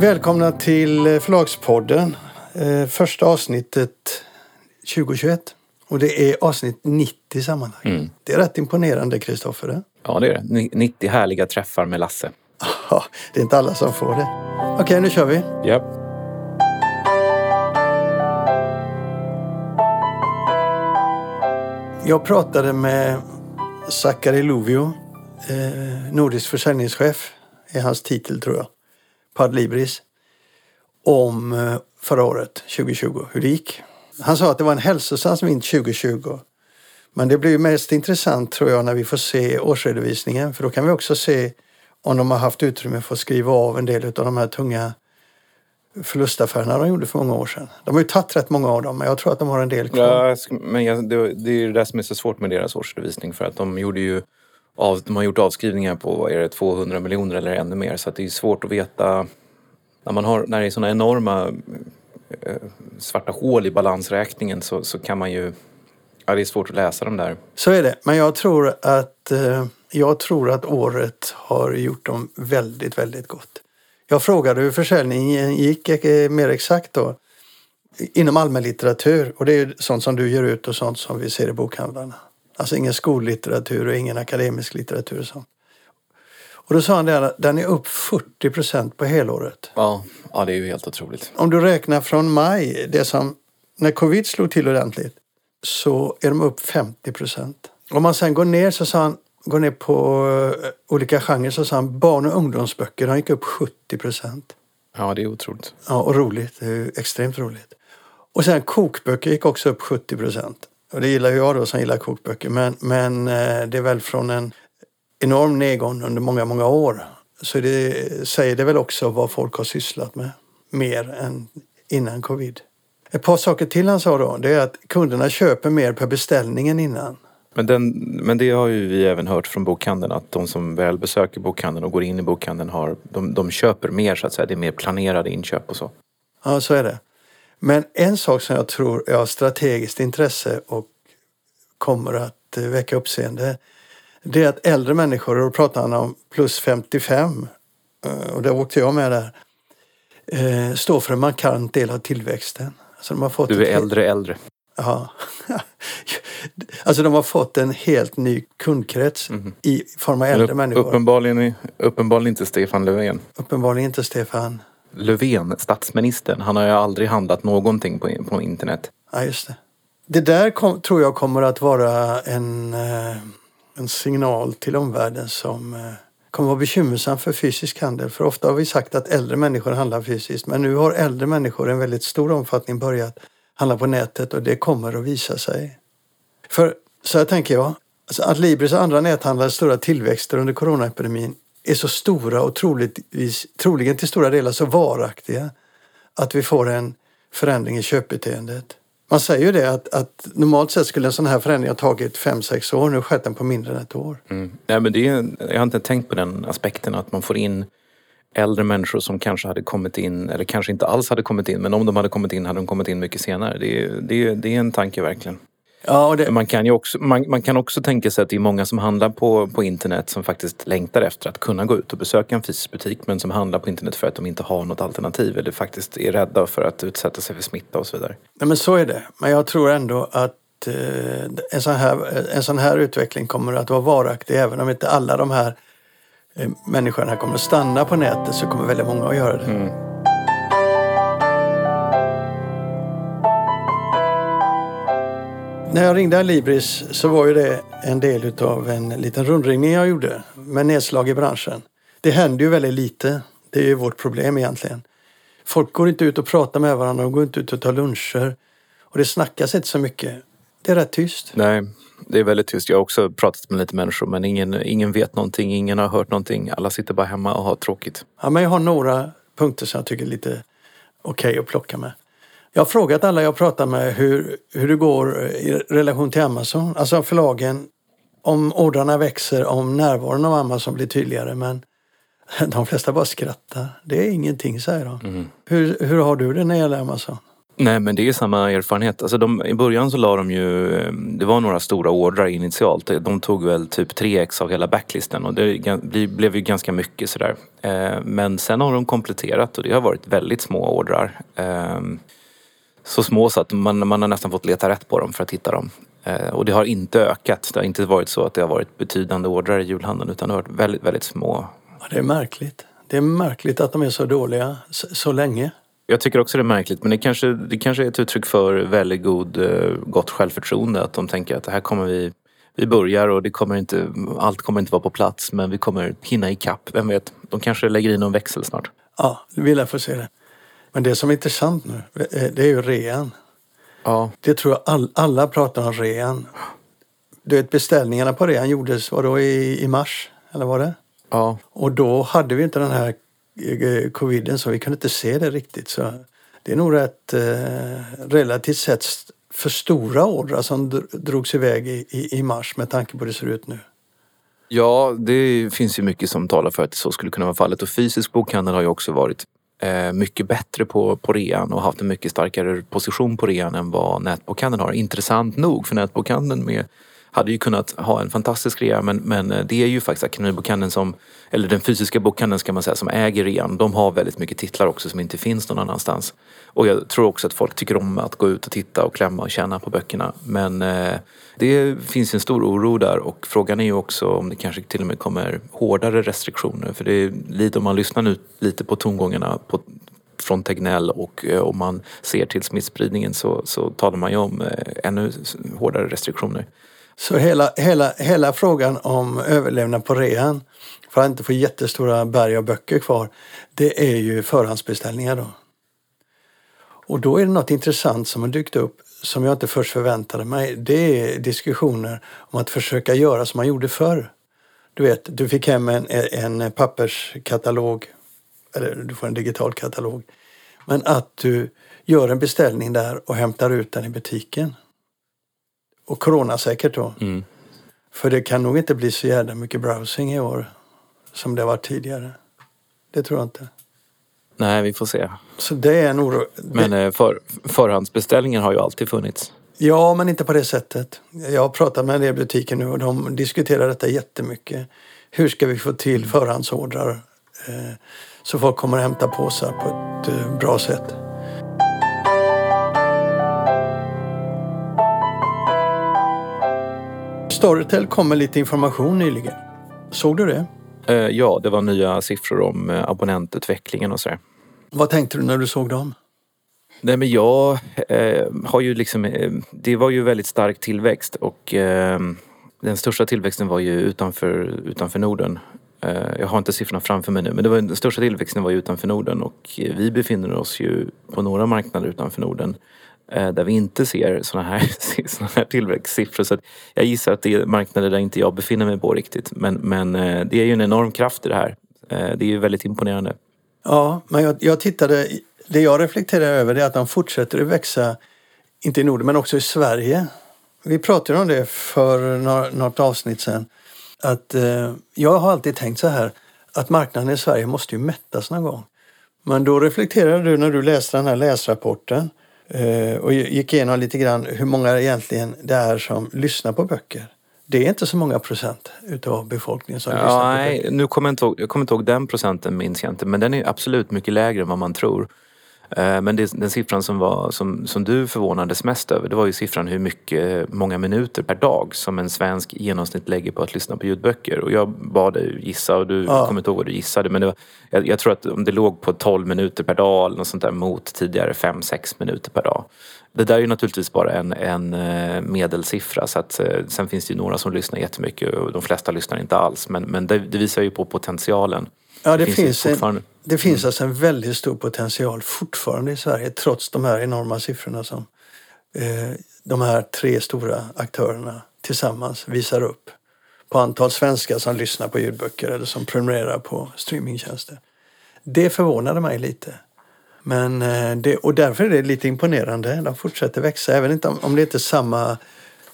Välkomna till Förlagspodden. Eh, första avsnittet 2021. Och det är avsnitt 90 sammanlagt. Mm. Det är rätt imponerande, Kristoffer. Ja, det är det. Ni- 90 härliga träffar med Lasse. Det är inte alla som får det. Okej, nu kör vi. Japp. Jag pratade med Sakari Lovio, eh, nordisk försäljningschef, är hans titel tror jag, Padlibris om eh, förra året, 2020, hur det gick. Han sa att det var en hälsosam vint 2020. Men det blir ju mest intressant tror jag när vi får se årsredovisningen för då kan vi också se om de har haft utrymme för att skriva av en del av de här tunga förlustaffärerna de gjorde för många år sedan. De har ju tagit rätt många av dem men jag tror att de har en del kvar. Ja, men jag, det, det är ju det som är så svårt med deras årsredovisning för att de gjorde ju av, de har gjort avskrivningar på vad är det, 200 miljoner eller ännu mer så att det är svårt att veta när man har när det är sådana enorma eh, svarta hål i balansräkningen så, så kan man ju Ja, det är svårt att läsa de där. Så är det. Men jag tror att, eh, jag tror att året har gjort dem väldigt, väldigt gott. Jag frågade hur försäljningen gick eh, mer exakt då. Inom allmänlitteratur. Och det är sånt som du ger ut och sånt som vi ser i bokhandlarna. Alltså ingen skollitteratur och ingen akademisk litteratur och sånt. Och då sa han det, att den är upp 40 procent på helåret. Ja, ja, det är ju helt otroligt. Om du räknar från maj, det som när covid slog till ordentligt, så är de upp 50 procent. Om man sen går ner så sa han, går ner på eh, olika genrer så sa han barn och ungdomsböcker, de gick upp 70 procent. Ja, det är otroligt. Ja, och roligt. Det är extremt roligt. Och sen kokböcker gick också upp 70 procent. Och det gillar jag då som gillar kokböcker. Men, men eh, det är väl från en enorm nedgång under många, många år. Så det säger det väl också vad folk har sysslat med. Mer än innan covid. Ett par saker till han sa då. Det är att kunderna köper mer per beställning än innan. Men, den, men det har ju vi även hört från bokhandeln att de som väl besöker bokhandeln och går in i bokhandeln har, de, de köper mer så att säga. Det är mer planerade inköp och så. Ja, så är det. Men en sak som jag tror är av strategiskt intresse och kommer att eh, väcka uppseende det är att äldre människor, och då pratar han om plus 55 eh, och det åkte jag med där, eh, står för en markant del av tillväxten. Alltså de har fått Du är helt- äldre äldre. Ja. alltså de har fått en helt ny kundkrets i form av äldre upp, människor. uppenbarligen, uppenbarligen inte Stefan Löfven. Uppenbarligen inte Stefan. Löfven, statsministern, han har ju aldrig handlat någonting på, på internet. Ja, just det. Det där kom, tror jag kommer att vara en, eh, en signal till omvärlden som eh, kommer att vara bekymmersam för fysisk handel. För ofta har vi sagt att äldre människor handlar fysiskt. Men nu har äldre människor i en väldigt stor omfattning börjat handla på nätet och det kommer att visa sig. För så här tänker jag. Alltså att Libris och andra näthandlares stora tillväxter under coronaepidemin är så stora och troligtvis, troligen till stora delar så varaktiga att vi får en förändring i köpbeteendet. Man säger ju det att, att normalt sett skulle en sån här förändring ha tagit 5-6 år. Nu har skett den på mindre än ett år. Mm. Nej, men det är, jag har inte tänkt på den aspekten att man får in äldre människor som kanske hade kommit in, eller kanske inte alls hade kommit in, men om de hade kommit in hade de kommit in mycket senare. Det är, det är, det är en tanke verkligen. Ja, det, Man kan ju också, man, man kan också tänka sig att det är många som handlar på, på internet som faktiskt längtar efter att kunna gå ut och besöka en fysisk butik men som handlar på internet för att de inte har något alternativ eller faktiskt är rädda för att utsätta sig för smitta och så vidare. nej, men så är det. Men jag tror ändå att eh, en, sån här, en sån här utveckling kommer att vara varaktig. Även om inte alla de här eh, människorna kommer att stanna på nätet så kommer väldigt många att göra det. När jag ringde Alibris så var ju det en del utav en liten rundringning jag gjorde med nedslag i branschen. Det händer ju väldigt lite. Det är ju vårt problem egentligen. Folk går inte ut och pratar med varandra, de går inte ut och tar luncher. Och det snackas inte så mycket. Det är rätt tyst. Nej, det är väldigt tyst. Jag har också pratat med lite människor men ingen, ingen vet någonting, ingen har hört någonting. Alla sitter bara hemma och har tråkigt. Ja, men jag har några punkter som jag tycker är lite okej att plocka med. Jag har frågat alla jag pratar med hur, hur det går i relation till Amazon, alltså förlagen, om ordrarna växer, om närvaron av Amazon blir tydligare. Men de flesta bara skrattar. Det är ingenting, säger de. Hur, hur har du det när det gäller Amazon? Nej men det är samma erfarenhet. Alltså de, I början så la de ju, det var några stora ordrar initialt. De tog väl typ 3x av hela backlisten och det blev ju ganska mycket sådär. Eh, men sen har de kompletterat och det har varit väldigt små ordrar. Så små så att man, man har nästan fått leta rätt på dem för att hitta dem. Eh, och det har inte ökat. Det har inte varit så att det har varit betydande ordrar i julhandeln utan det har varit väldigt, väldigt små. Ja, det är märkligt. Det är märkligt att de är så dåliga så, så länge. Jag tycker också det är märkligt men det kanske, det kanske är ett uttryck för väldigt god, eh, gott självförtroende. Att de tänker att det här kommer vi vi börjar och det kommer inte, allt kommer inte vara på plats men vi kommer hinna ikapp. Vem vet, de kanske lägger in någon växel snart. Ja, vi lär få se det. Men det som är intressant nu, eh, det är ju rean. Ja. Det tror jag all, alla pratar om rean. Du vet beställningarna på rean gjordes var då i, i mars, eller var det? Ja. Och då hade vi inte den här eh, coviden så vi kunde inte se det riktigt. Så det är nog rätt eh, relativt sett för stora ordrar som drogs iväg i, i, i mars med tanke på hur det ser ut nu. Ja, det finns ju mycket som talar för att så skulle kunna vara fallet och fysisk bokhandel har ju också varit Eh, mycket bättre på, på rean och haft en mycket starkare position på rean än vad nätbokhandeln har. Intressant nog för nätbokhandeln med hade ju kunnat ha en fantastisk rea men, men eh, det är ju faktiskt Akademibokhandeln som, eller den fysiska bokhandeln ska man säga, som äger rean. De har väldigt mycket titlar också som inte finns någon annanstans. Och jag tror också att folk tycker om att gå ut och titta och klämma och känna på böckerna. Men eh, det finns en stor oro där och frågan är ju också om det kanske till och med kommer hårdare restriktioner. För det är lite, om man lyssnar nu lite på tongångarna på, från Tegnell och eh, om man ser till smittspridningen så, så talar man ju om eh, ännu hårdare restriktioner. Så hela, hela, hela frågan om överlevnad på rean för att inte få jättestora berg av böcker kvar, det är ju förhandsbeställningar då. Och då är det något intressant som har dykt upp som jag inte först förväntade mig. Det är diskussioner om att försöka göra som man gjorde förr. Du vet, du fick hem en, en papperskatalog, eller du får en digital katalog. Men att du gör en beställning där och hämtar ut den i butiken. Och coronasäkert då. Mm. För det kan nog inte bli så jävla mycket browsing i år som det var tidigare. Det tror jag inte. Nej, vi får se. Så det är en oro. Men eh, för, förhandsbeställningen har ju alltid funnits. Ja, men inte på det sättet. Jag har pratat med en del butiker nu och de diskuterar detta jättemycket. Hur ska vi få till förhandsordrar eh, så folk kommer att hämta påsar på ett eh, bra sätt? Storytel kom med lite information nyligen. Såg du det? Eh, ja, det var nya siffror om eh, abonnentutvecklingen och sådär. Vad tänkte du när du såg dem? Nej men jag eh, har ju liksom, eh, det var ju väldigt stark tillväxt och eh, den största tillväxten var ju utanför, utanför Norden. Jag har inte siffrorna framför mig nu men det var, den största tillväxten var ju utanför Norden och vi befinner oss ju på några marknader utanför Norden Eh, där vi inte ser såna här, såna här tillväxtsiffror. Så jag gissar att det är marknader där inte jag befinner mig på riktigt. Men, men eh, det är ju en enorm kraft i det här. Eh, det är ju väldigt imponerande. Ja, men jag, jag tittade, det jag reflekterar över är att de fortsätter att växa, inte i Norden men också i Sverige. Vi pratade om det för något avsnitt sedan. Att eh, jag har alltid tänkt så här att marknaden i Sverige måste ju mättas någon gång. Men då reflekterade du när du läste den här läsrapporten och gick igenom lite grann hur många egentligen det är som lyssnar på böcker. Det är inte så många procent utav befolkningen som ja, lyssnar på nej, böcker. Nu kommer jag, inte ihåg, jag kommer inte ihåg den procenten minns jag inte men den är absolut mycket lägre än vad man tror. Eh, men det, den siffran som, var, som, som du förvånades mest över det var ju siffran hur mycket, många minuter per dag som en svensk i genomsnitt lägger på att lyssna på ljudböcker. Och jag bad dig gissa och du ja. kommer inte ihåg vad du gissade men var, jag, jag, tror att om det låg på 12 minuter per dag eller något sånt där mot tidigare 5-6 minuter per dag. Det där är ju naturligtvis bara en, en eh, medelsiffra så att eh, sen finns det ju några som lyssnar jättemycket och de flesta lyssnar inte alls men, men det, det visar ju på potentialen. Ja, det, det finns, finns en, det finns alltså en väldigt stor potential fortfarande i Sverige trots de här enorma siffrorna som eh, de här tre stora aktörerna tillsammans visar upp på antal svenskar som lyssnar på ljudböcker eller som prenumererar på streamingtjänster. Det förvånade mig lite. Men eh, det, och därför är det lite imponerande. De fortsätter växa, även om det inte är samma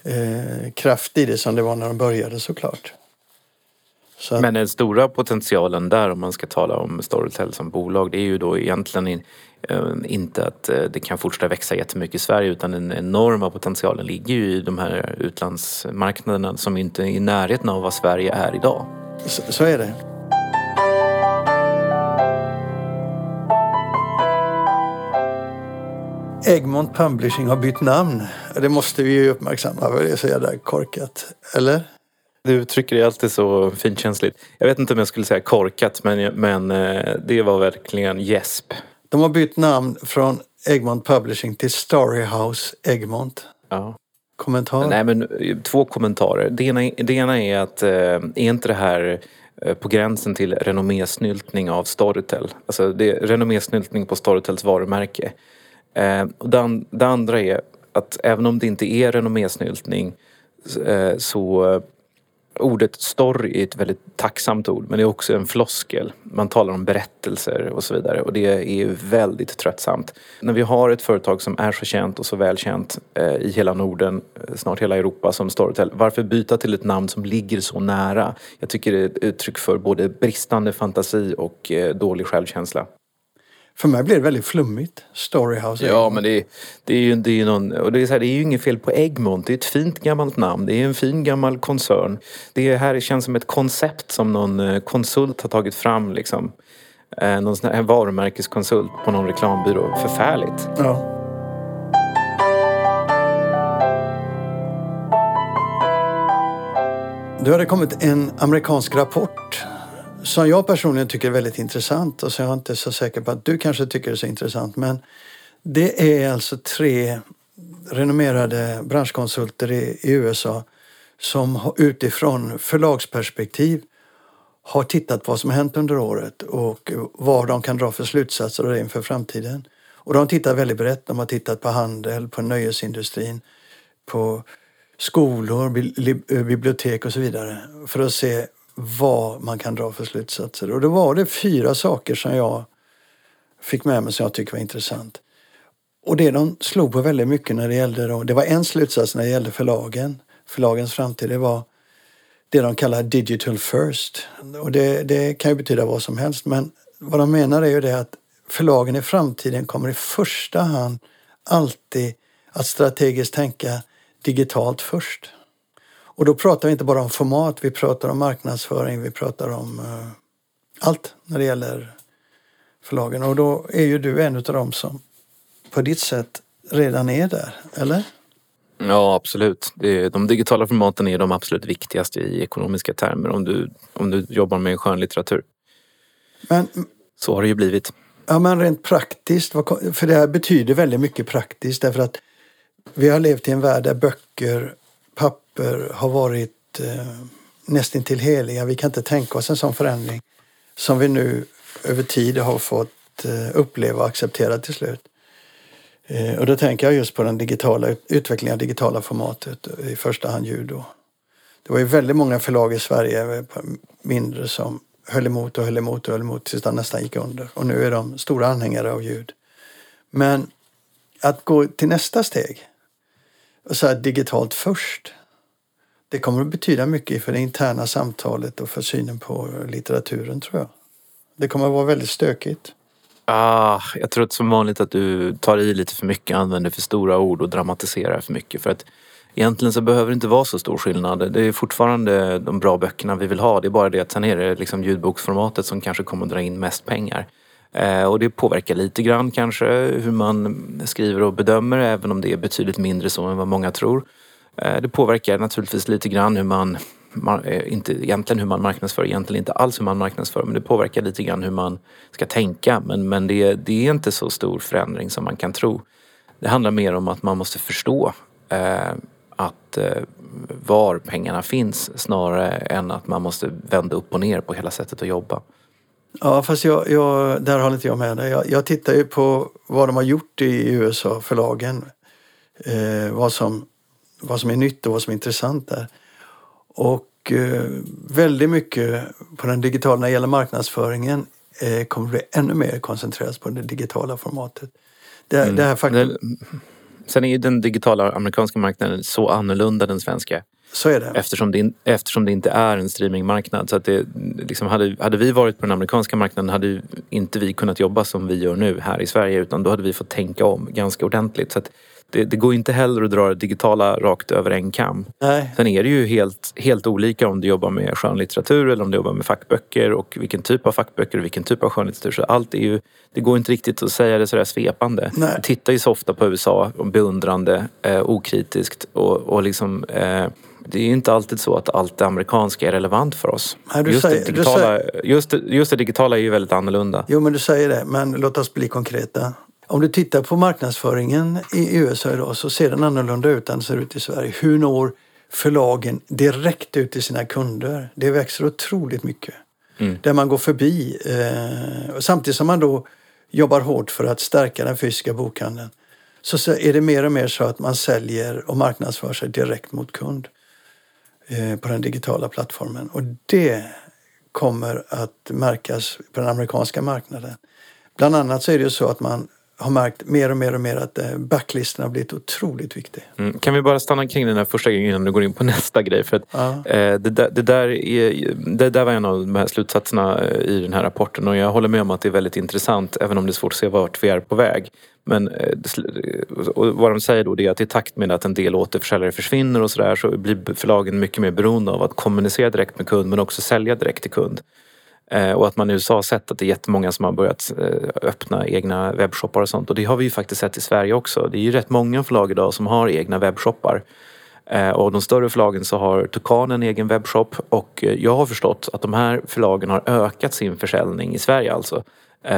eh, kraft i det som det var när de började såklart. Att... Men den stora potentialen där om man ska tala om Storytel som bolag det är ju då egentligen in, äh, inte att äh, det kan fortsätta växa jättemycket i Sverige utan den enorma potentialen ligger ju i de här utlandsmarknaderna som inte är i närheten av vad Sverige är idag. Så, så är det. Egmont Publishing har bytt namn. Det måste vi ju uppmärksamma för det är så jävla korkat. Eller? Du uttrycker det alltid så finkänsligt. Jag vet inte om jag skulle säga korkat men, men eh, det var verkligen gäsp. De har bytt namn från Egmont Publishing till Storyhouse Egmont. Ja. Kommentar? Nej men två kommentarer. Det ena, det ena är att eh, är inte det här eh, på gränsen till renommésnyltning av Storytel. Alltså det är renommésnyltning på Storytels varumärke. Eh, det, det andra är att även om det inte är renommésnyltning eh, så eh, Ordet story är ett väldigt tacksamt ord men det är också en floskel. Man talar om berättelser och så vidare och det är väldigt tröttsamt. När vi har ett företag som är så känt och så välkänt eh, i hela Norden, eh, snart hela Europa som Storytel. Varför byta till ett namn som ligger så nära? Jag tycker det är ett uttryck för både bristande fantasi och eh, dålig självkänsla. För mig blir det väldigt flummigt. Storyhouse. Ja, men det, det är ju det är någon, och det är, så här, det är ju inget fel på Egmont. Det är ett fint gammalt namn. Det är en fin gammal koncern. Det här känns som ett koncept som någon eh, konsult har tagit fram. Liksom. Eh, någon sån här varumärkeskonsult på någon reklambyrå. Förfärligt. Ja. Det har kommit en amerikansk rapport som jag personligen tycker är väldigt intressant och som är jag inte så säker på att du kanske tycker är så intressant. Men det är alltså tre renommerade branschkonsulter i, i USA som utifrån förlagsperspektiv har tittat på vad som hänt under året och vad de kan dra för slutsatser av det inför framtiden. Och de tittar väldigt brett. De har tittat på handel, på nöjesindustrin, på skolor, bibliotek och så vidare för att se vad man kan dra för slutsatser. Och då var det fyra saker som jag fick med mig som jag tyckte var intressant. Och det de slog på väldigt mycket när det gällde, då, det var en slutsats när det gällde förlagen, förlagens framtid, det var det de kallar digital first. Och det, det kan ju betyda vad som helst men vad de menar är ju det att förlagen i framtiden kommer i första hand alltid att strategiskt tänka digitalt först. Och då pratar vi inte bara om format, vi pratar om marknadsföring, vi pratar om uh, allt när det gäller förlagen. Och då är ju du en av dem som på ditt sätt redan är där, eller? Ja, absolut. de digitala formaten är de absolut viktigaste i ekonomiska termer om du, om du jobbar med skönlitteratur. Men, Så har det ju blivit. Ja, men rent praktiskt, för det här betyder väldigt mycket praktiskt därför att vi har levt i en värld där böcker papper har varit eh, nästintill heliga. Vi kan inte tänka oss en sån förändring som vi nu över tid har fått eh, uppleva och acceptera till slut. Eh, och då tänker jag just på den digitala utvecklingen av digitala formatet, eh, i första hand ljud. Då. Det var ju väldigt många förlag i Sverige, eh, mindre, som höll emot och höll emot och höll emot tills de nästan gick under. Och nu är de stora anhängare av ljud. Men att gå till nästa steg och här digitalt först. Det kommer att betyda mycket för det interna samtalet och för synen på litteraturen tror jag. Det kommer att vara väldigt stökigt. Ah, jag tror att som vanligt att du tar i lite för mycket, använder för stora ord och dramatiserar för mycket. För att egentligen så behöver det inte vara så stor skillnad. Det är fortfarande de bra böckerna vi vill ha. Det är bara det att sen är det liksom ljudboksformatet som kanske kommer att dra in mest pengar. Eh, och det påverkar lite grann kanske hur man skriver och bedömer även om det är betydligt mindre så än vad många tror. Eh, det påverkar naturligtvis lite grann hur man, eh, inte egentligen hur man marknadsför, egentligen inte alls hur man marknadsför men det påverkar lite grann hur man ska tänka. Men, men det, det är inte så stor förändring som man kan tro. Det handlar mer om att man måste förstå eh, att eh, var pengarna finns snarare än att man måste vända upp och ner på hela sättet att jobba. Ja, fast jag, jag, där håller inte jag med dig. Jag, jag tittar ju på vad de har gjort i USA, förlagen. Eh, vad, som, vad som är nytt och vad som är intressant där. Och eh, väldigt mycket på den digitala, när det gäller marknadsföringen, eh, kommer bli ännu mer koncentreras på det digitala formatet. Det, mm. det här faktum... Sen är ju den digitala amerikanska marknaden så annorlunda den svenska. Så är det. Eftersom det, eftersom det inte är en streamingmarknad. Så att det, liksom hade, hade vi varit på den amerikanska marknaden hade inte vi kunnat jobba som vi gör nu här i Sverige utan då hade vi fått tänka om ganska ordentligt. Så att det, det, går inte heller att dra det digitala rakt över en kam. Nej. Sen är det ju helt, helt olika om du jobbar med skönlitteratur eller om du jobbar med fackböcker och vilken typ av fackböcker och vilken typ av skönlitteratur. Så allt är ju, det går inte riktigt att säga det sådär svepande. Nej. Jag tittar ju så ofta på USA beundrande, eh, okritiskt och, och liksom eh, det är ju inte alltid så att allt det amerikanska är relevant för oss. Nej, du just, säger- det du digitala, säger- just, just det digitala är ju väldigt annorlunda. Jo, men du säger det. Men låt oss bli konkreta. Om du tittar på marknadsföringen i USA idag så ser den annorlunda ut än ser ut i Sverige. Hur når förlagen direkt ut till sina kunder? Det växer otroligt mycket. Mm. Där man går förbi. Eh, samtidigt som man då jobbar hårt för att stärka den fysiska bokhandeln så så är det mer och mer så att man säljer och marknadsför sig direkt mot kund eh, på den digitala plattformen. Och det kommer att märkas på den amerikanska marknaden. Bland annat så är det ju så att man har märkt mer och mer och mer att eh, backlisten har blivit otroligt viktig. Mm. Kan vi bara stanna kring den här första grejen innan du går in på nästa grej? För att, Ja. eh, det, där, det, där är, det där var en av de här slutsatserna eh, i den här rapporten och jag håller med om att det är väldigt intressant även om det är svårt att se vart vi är på väg. Men vad de säger då det är att i takt med att en del återförsäljare försvinner och sådär så blir förlagen mycket mer beroende av att kommunicera direkt med kund men också sälja direkt till kund. Eh, och att man i USA har sett att det är jättemånga som har börjat eh, öppna egna webbshoppar och sånt. Och det har vi ju faktiskt sett i Sverige också. Det är ju rätt många förlag idag som har egna webbshoppar. Eh, och de större förlagen så har Tukan en egen webbshop och jag har förstått att de här förlagen har ökat sin försäljning i Sverige alltså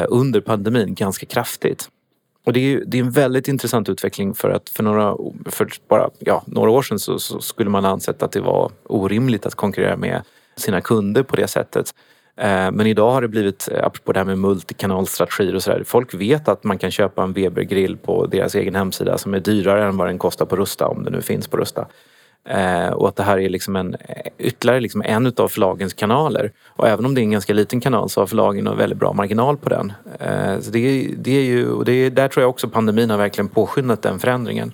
under pandemin ganska kraftigt. Och det är, ju- det är en väldigt intressant utveckling för att för några, för bara, ja, några år sedan så, så skulle man ha ansett att det var orimligt att konkurrera med sina kunder på det sättet. Eh, men idag har det blivit, eh, apropå det här med multikanalstrategier och sådär, folk vet att man kan köpa en Weber-grill på deras egen hemsida som är dyrare än vad den kostar på Rusta, om det nu finns på Rusta. Eh, och att det här är liksom en, ytterligare liksom en utav förlagens kanaler. Och även om det är en ganska liten kanal så har förlagen en väldigt bra marginal på den. Så det, det är ju, och det är, där tror jag också pandemin har verkligen påskyndat den förändringen.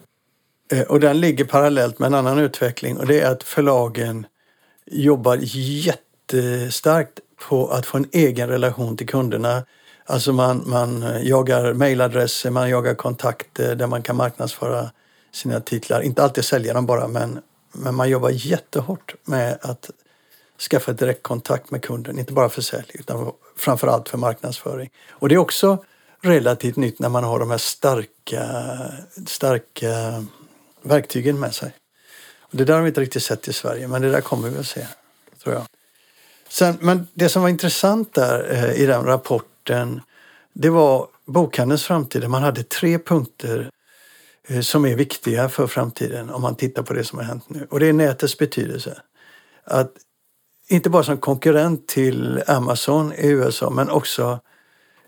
Och den ligger parallellt med en annan utveckling och det är att förlagen jobbar jättestarkt på att få en egen relation till kunderna. Alltså man, man eh, jagar mejladresser, man jagar kontakter där man kan marknadsföra sina titlar. Inte alltid sälja dem bara men, men man jobbar jättehårt med att skaffa direktkontakt med kunden. Inte bara för sälj utan framför allt för marknadsföring. Och det är också relativt nytt när man har de här starka, starka verktygen med sig. Och det där har vi inte riktigt sett i Sverige men det där kommer vi att se, tror jag. Sen, men det som var intressant där eh, i den rapporten det var bokhandelns framtid. Man hade tre punkter eh, som är viktiga för framtiden om man tittar på det som har hänt nu. Och det är nätets betydelse. Att inte bara som konkurrent till Amazon i USA men också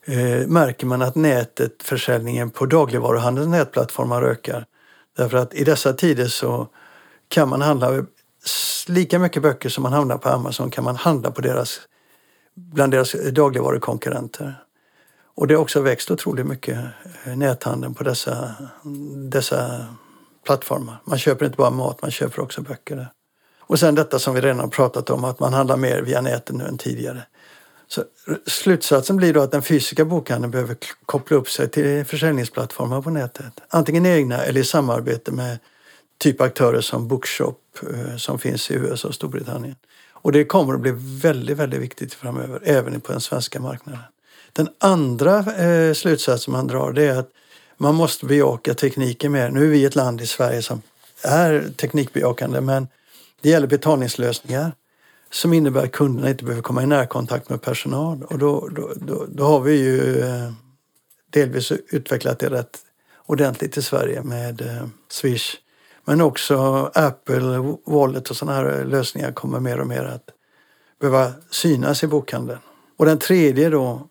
eh, märker man att nätet, försäljningen på dagligvaruhandelns nätplattformar ökar. Därför att i dessa tider så kan man handla lika mycket böcker som man handlar på Amazon kan man handla på deras, bland deras dagligvarukonkurrenter. Och det har också växt otroligt mycket, eh, näthandeln på dessa, dessa plattformar. Man köper inte bara mat, man köper också böcker där. Och sen detta som vi redan har pratat om, att man handlar mer via nätet nu än tidigare. Så slutsatsen blir då att den fysiska bokhandeln behöver koppla upp sig till försäljningsplattformar på nätet. Antingen egna eller i samarbete med typ aktörer som Bookshop eh, som finns i USA och Storbritannien. Och det kommer att bli väldigt, väldigt viktigt framöver, även på den svenska marknaden. Den andra eh, slutsatsen man drar det är att man måste bejaka tekniken mer. Nu är vi ett land i Sverige som är teknikbejakande men det gäller betalningslösningar som innebär att kunderna inte behöver komma i närkontakt med personal. Och då, då, då, då har vi ju eh, delvis utvecklat det rätt ordentligt i Sverige med eh, Swish. Men också Apple Wallet och sådana här lösningar kommer mer och mer att behöva synas i bokhandeln. Och den tredje då,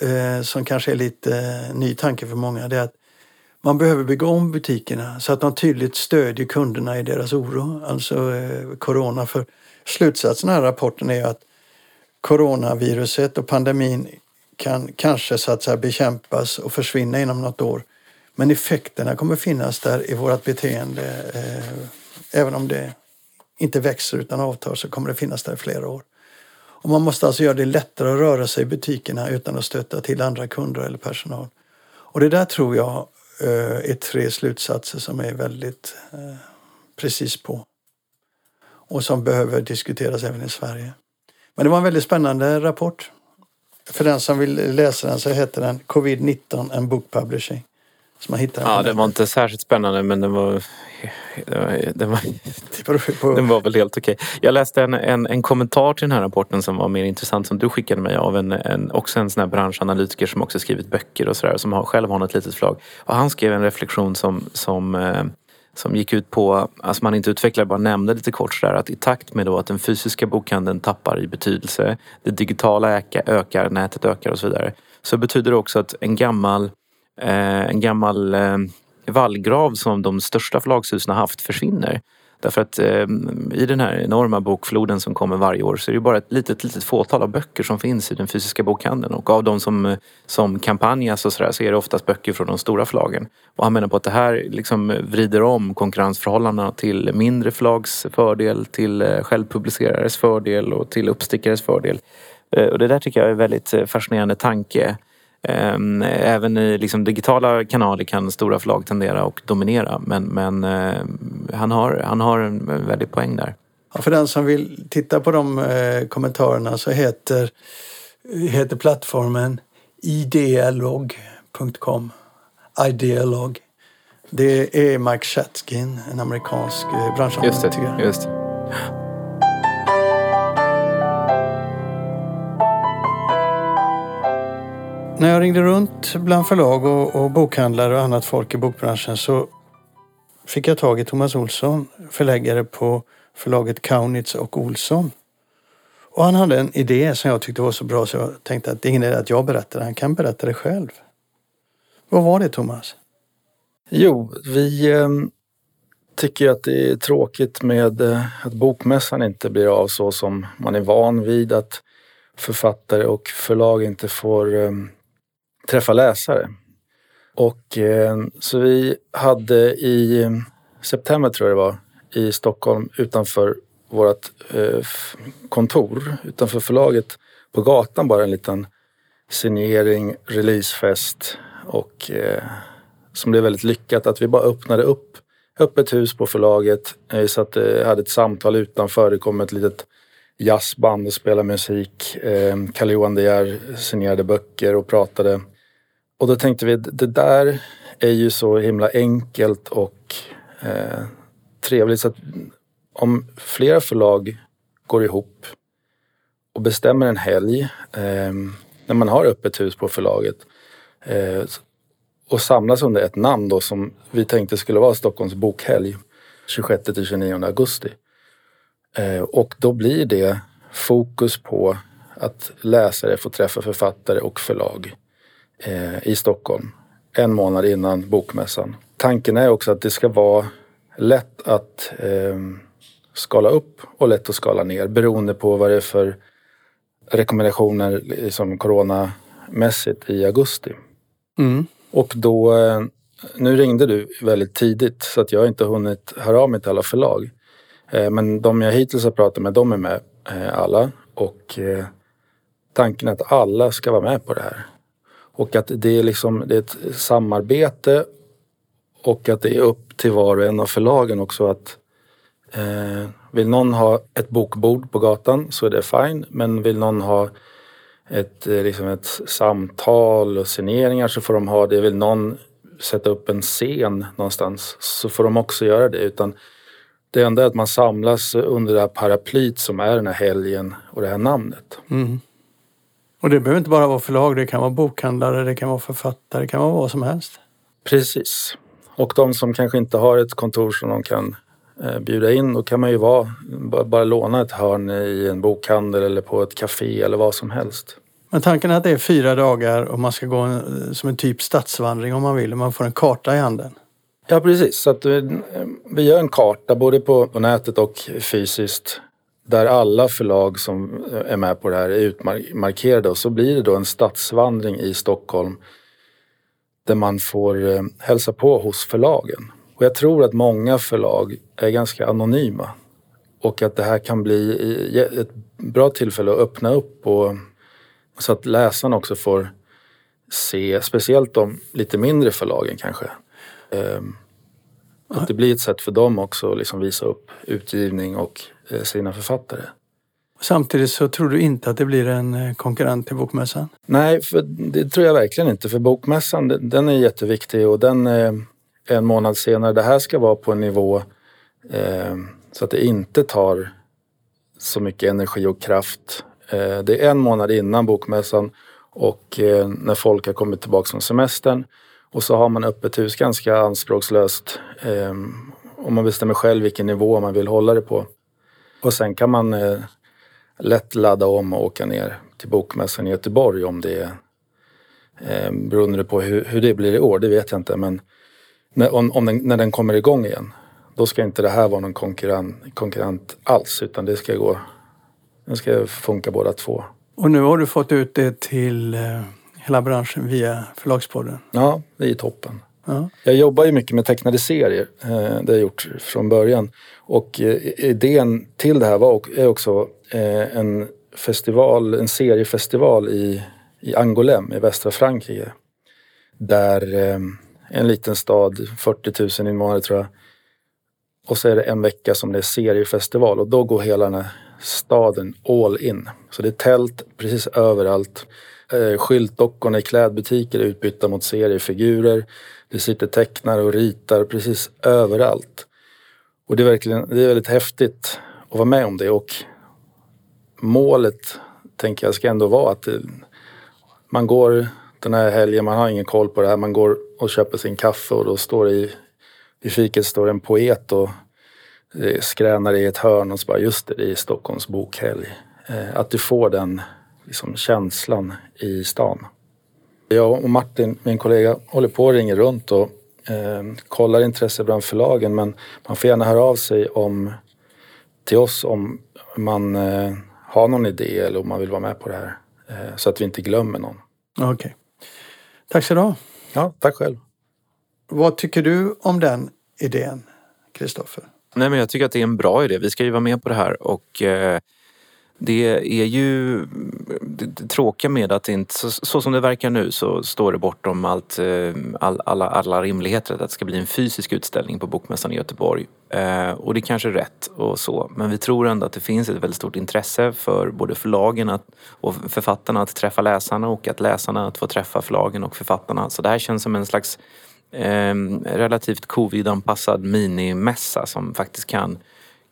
eh, som kanske är lite eh, ny tanke för många, det är att man behöver bygga om butikerna så att de tydligt stödjer kunderna i deras oro, alltså eh, corona. För slutsatsen av den här rapporten är att coronaviruset och pandemin kan kanske så att säga bekämpas och försvinna inom något år. Men effekterna kommer finnas där i vårt beteende, eh, även om det inte växer utan avtar så kommer det finnas där i flera år. Och man måste alltså göra det lättare att röra sig i butikerna utan att stöta till andra kunder eller personal. Och det där tror jag eh, är tre slutsatser som är väldigt eh, precis på. Och som behöver diskuteras även i Sverige. Men det var en väldigt spännande rapport. För den som vill läsa den så heter den Covid-19 and Book Publishing. Som man hittar ja, den var inte särskilt spännande men den var, den var, den var väl helt okej. Jag läste en, en, en, kommentar till den här rapporten som var mer intressant som du skickade mig av en, en, också en sån här branschanalytiker som också skrivit böcker och sådär som har, själv har något litet förlag. Och han skrev en reflektion som, som eh, som gick ut på, alltså man inte utvecklade, bara nämnde lite kort sådär att i takt med då att den fysiska bokhandeln tappar i betydelse, det digitala ökar, nätet ökar och så vidare, så betyder det också att en gammal, Eh, en gammal eh, vallgrav som de största förlagshusen har haft försvinner. Därför att eh, i den här enorma bokfloden som kommer varje år så är det bara ett litet, litet fåtal av böcker som finns i den fysiska bokhandeln. Och av de som, som kampanjas och sådär så är det oftast böcker från de stora förlagen. Och han menar på att det här liksom vrider om konkurrensförhållandena till mindre förlags fördel, till eh, självpublicerares fördel och till uppstickares fördel. Eh, och det där tycker jag är en väldigt fascinerande tanke. Ehm, även i liksom digitala kanaler kan stora förlag tendera att dominera men, men eh, han, har, han har en väldig poäng där. Ja, för den som vill titta på de eh, kommentarerna så heter, heter plattformen idealog.com. Idealog. Det är Mike Shatskin, en amerikansk eh, branschanalytiker. Just det, just det. När jag ringde runt bland förlag och, och bokhandlare och annat folk i bokbranschen så fick jag tag i Thomas Olsson, förläggare på förlaget Kaunitz och Olsson. Och han hade en idé som jag tyckte var så bra så jag tänkte att det är ingen idé att jag berättar han kan berätta det själv. Vad var det Thomas? Jo, vi eh, tycker att det är tråkigt med eh, att bokmässan inte blir av så som man är van vid att författare och förlag inte får eh, träffa läsare. Och eh, så vi hade i september tror jag det var i Stockholm utanför vårt eh, kontor, utanför förlaget på gatan bara en liten signering, releasefest och eh, som blev väldigt lyckat att vi bara öppnade upp öppet hus på förlaget. Eh, vi satte, eh, hade ett samtal utanför, det kom ett litet jazzband och spelade musik. Eh, Carl Johan De Geer signerade böcker och pratade och då tänkte vi att det där är ju så himla enkelt och eh, trevligt så att om flera förlag går ihop och bestämmer en helg eh, när man har öppet hus på förlaget eh, och samlas under ett namn då som vi tänkte skulle vara Stockholms bokhelg 26 till 29 augusti. Eh, och då blir det fokus på att läsare får träffa författare och förlag eh, i Stockholm en månad innan bokmässan. Tanken är också att det ska vara lätt att eh, skala upp och lätt att skala ner beroende på vad det är för rekommendationer liksom coronamässigt i augusti. Mm. Och då, eh, nu ringde du väldigt tidigt så att jag har inte hunnit höra av mig till alla förlag. Men de jag hittills har pratat med, de är med alla och tanken är att alla ska vara med på det här. Och att det är, liksom, det är ett samarbete och att det är upp till var och en av förlagen också att eh, vill någon ha ett bokbord på gatan så är det fine. Men vill någon ha ett, eh, liksom ett samtal och signeringar så får de ha det. Vill någon sätta upp en scen någonstans så får de också göra det. Utan det enda är att man samlas under det här paraplyt som är den här helgen och det här namnet. Mm. Och det behöver inte bara vara förlag, det kan vara bokhandlare, det kan vara författare, det kan vara vad som helst. Precis. Och de som kanske inte har ett kontor som de kan eh, bjuda in, då kan man ju vara, bara, låna ett hörn i en bokhandel eller på ett café eller vad som helst. Men tanken är att det är fyra dagar och man ska gå en, som en typ stadsvandring om man vill. Man får en karta i handen. Ja precis, så att vi, vi gör en karta både på, på nätet och fysiskt där alla förlag som eh, är med på det här är utmarkerade och så blir det då en stadsvandring i Stockholm där man får eh, hälsa på hos förlagen. Och jag tror att många förlag är ganska anonyma och att det här kan bli eh, ett bra tillfälle att öppna upp och så att läsarna också får se, speciellt de lite mindre förlagen kanske. Att det blir ett sätt för dem också att liksom visa upp utgivning och sina författare. Samtidigt så tror du inte att det blir en eh, konkurrent till Bokmässan? Nej, för det tror jag verkligen inte. För Bokmässan den är jätteviktig och den är en månad senare. Det här ska vara på en nivå eh, så att det inte tar så mycket energi och kraft. Eh, det är en månad innan Bokmässan och eh, när folk har kommit tillbaka från semestern. Och så har man öppet hus ganska anspråkslöst. Eh, och man bestämmer själv vilken nivå man vill hålla det på. Och sen kan man eh, lätt ladda om och åka ner till Bokmässan i Göteborg om det är eh, beroende på hur, hur, det blir i år, det vet jag inte. Men när, om, om den, när den kommer igång igen, då ska inte det här vara någon konkurrent, konkurrent alls utan det ska gå, det ska funka båda två. Och nu har du fått ut det till eh, hela branschen via Förlagspodden? Ja, det är toppen. Ja. Jag jobbar ju mycket med tecknade serier. Eh, det har jag gjort från början. Och eh, idén till det här var, är också eh, en festival, en seriefestival i, i Angoulême i västra Frankrike. Där eh, en liten stad, 40 000 invånare tror jag. Och så är det en vecka som det är seriefestival och då går hela den här staden all in. Så det är tält precis överallt. Eh, skyltdockorna i klädbutiker är utbytta mot seriefigurer. Det sitter tecknare och ritar precis överallt. Och det är verkligen det är väldigt häftigt att vara med om det och målet tänker jag ska ändå vara att det, man går den här helgen, man har ingen koll på det här, man går och köper sin kaffe och då står det i, i fiket står en poet och eh, skränar i ett hörn och så bara just det, det är Stockholms bokhelg. Eh, att du får den liksom, känslan i stan. Jag och Martin, min kollega, håller på och ringer runt och eh, kollar intresse bland förlagen men man får gärna höra av sig om, till oss om man eh, har någon idé eller om man vill vara med på det här. Eh, så att vi inte glömmer någon. Okej. Okay. Tack så du ha. Ja, tack själv. Vad tycker du om den idén, Kristoffer? Nej, men jag tycker att det är en bra idé. Vi ska ju vara med på det här och eh, det är ju det tråkiga med att inte, så, så, som det verkar nu så står det bortom allt, eh, all, alla, alla rimligheter att det ska bli en fysisk utställning på Bokmässan i Göteborg. Eh, och det är kanske är rätt och så, men vi tror ändå att det finns ett väldigt stort intresse för både förlagen att, och författarna att träffa läsarna och att läsarna att få träffa förlagen och författarna. Så det här känns som en slags eh, relativt covid-anpassad minimässa som faktiskt kan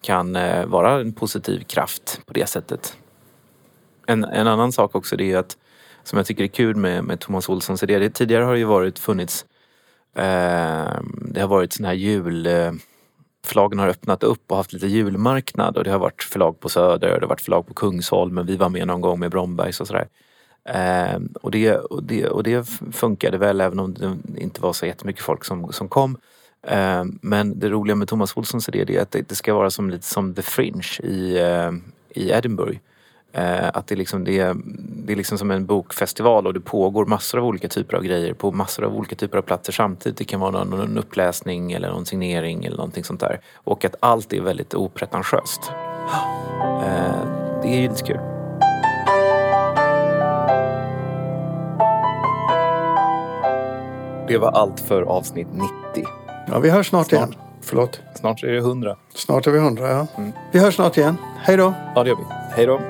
kan eh, vara en positiv kraft på det sättet. En, en annan sak också det är att som jag tycker är kul med, med Thomas Olssons idé. Det, tidigare har det ju varit funnits eh, Det har varit sån här jul eh, Förlagen har öppnat upp och haft lite julmarknad och det har varit förlag på Söder och det har varit förlag på Kungsholmen. Vi var med någon gång med Brombergs och sådär. Eh, och, det, och, det, och det funkade väl även om det inte var så jättemycket folk som, som kom. Ehm, men det roliga med Thomas Olssons idé är att det ska vara som lite som The Fringe i, eh, i Edinburgh. Ehm, att det, liksom, det, är, det är liksom som en bokfestival och det pågår massor av olika typer av grejer på massor av olika typer av platser samtidigt. Det kan vara någon, någon uppläsning eller någon signering eller någonting sånt där. Och att allt är väldigt opretentiöst. Ehm, det är ju lite kul. Det var allt för avsnitt 90. Ja, vi hörs snart, snart. igen. Förlåt. Snart är det hundra. Snart är vi hundra, ja. Mm. Vi hörs snart igen. Hej då. Ja, det gör vi. Hej då.